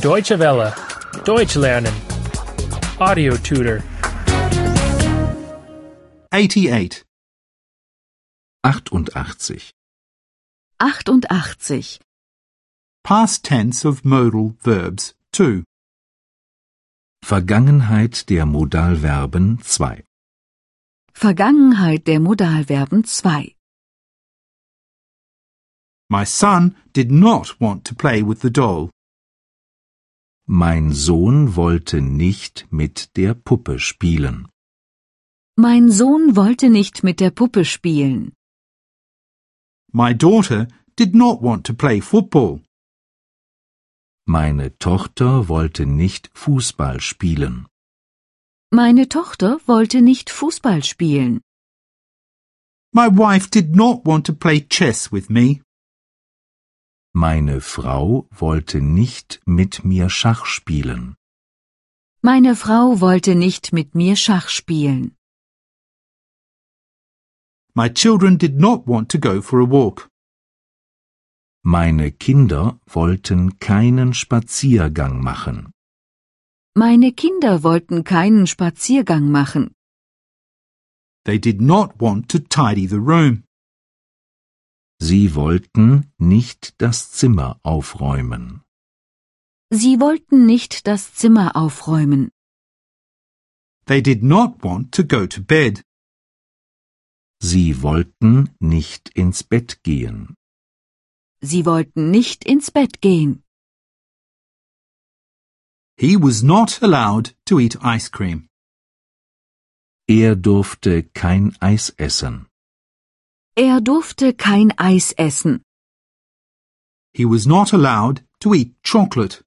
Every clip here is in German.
Deutsche Welle. Deutsch lernen. Audio tutor. 88. 88. 88. Past tense of modal verbs 2. Vergangenheit der Modalverben 2. Vergangenheit der Modalverben 2. My son did not want to play with the doll. Mein Sohn wollte nicht mit der Puppe spielen. Mein Sohn wollte nicht mit der Puppe spielen. My daughter did not want to play football. Meine Tochter wollte nicht Fußball spielen. Meine Tochter wollte nicht Fußball spielen. My wife did not want to play chess with me. Meine Frau wollte nicht mit mir Schach spielen. Meine Frau wollte nicht mit mir Schach spielen. My children did not want to go for a walk. Meine Kinder wollten keinen Spaziergang machen. Meine Kinder wollten keinen Spaziergang machen. They did not want to tidy the room. Sie wollten nicht das Zimmer aufräumen. Sie wollten nicht das Zimmer aufräumen. They did not want to go to bed. Sie wollten nicht ins Bett gehen. Sie wollten nicht ins Bett gehen. He was not allowed to eat ice cream. Er durfte kein Eis essen. Er durfte kein Eis essen. He was not allowed to eat chocolate.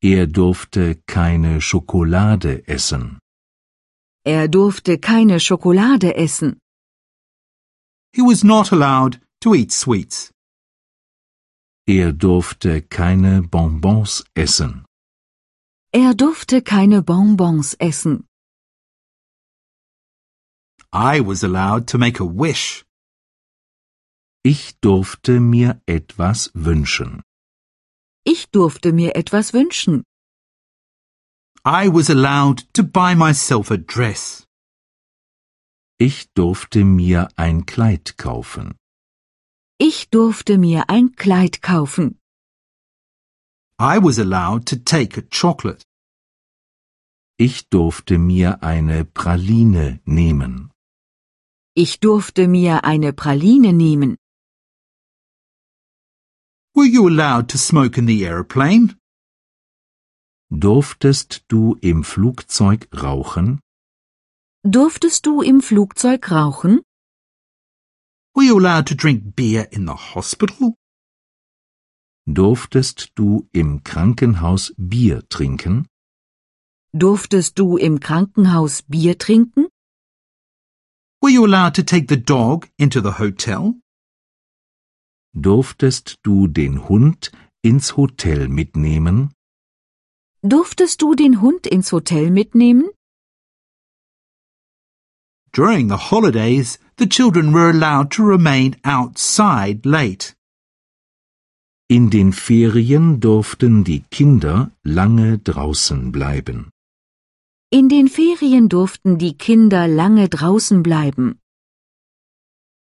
Er durfte keine Schokolade essen. Er durfte keine Schokolade essen. He was not allowed to eat sweets. Er durfte keine Bonbons essen. Er durfte keine Bonbons essen. I was allowed to make a wish. Ich durfte mir etwas wünschen. Ich durfte mir etwas wünschen. I was allowed to buy myself a dress. Ich durfte mir ein Kleid kaufen. Ich durfte mir ein Kleid kaufen. I was allowed to take a chocolate. Ich durfte mir eine Praline nehmen. Ich durfte mir eine Praline nehmen. Were you allowed to smoke in the aeroplane? Durftest du im Flugzeug rauchen? Durftest du im Flugzeug rauchen? Were you allowed to drink beer in the hospital? Durftest du im Krankenhaus Bier trinken? Durftest du im Krankenhaus Bier trinken? Were you allowed to take the dog into the hotel? Durftest du den Hund ins Hotel mitnehmen? Durftest du den Hund ins Hotel mitnehmen? During the holidays, the children were allowed to remain outside late. In den Ferien durften die Kinder lange draußen bleiben. In den Ferien durften die Kinder lange draußen bleiben.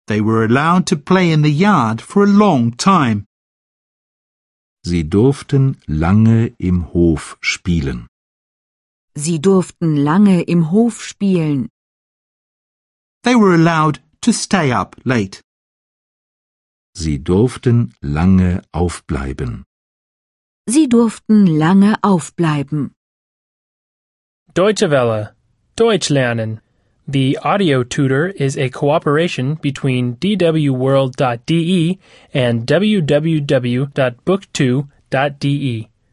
They were allowed to play in the yard for a long time. Sie durften lange im Hof spielen. Sie durften lange im Hof spielen. They were allowed to stay up late. Sie durften lange aufbleiben. Sie durften lange aufbleiben. Deutsche Welle. Deutsch lernen. The audio tutor is a cooperation between dwworld.de and www.book2.de.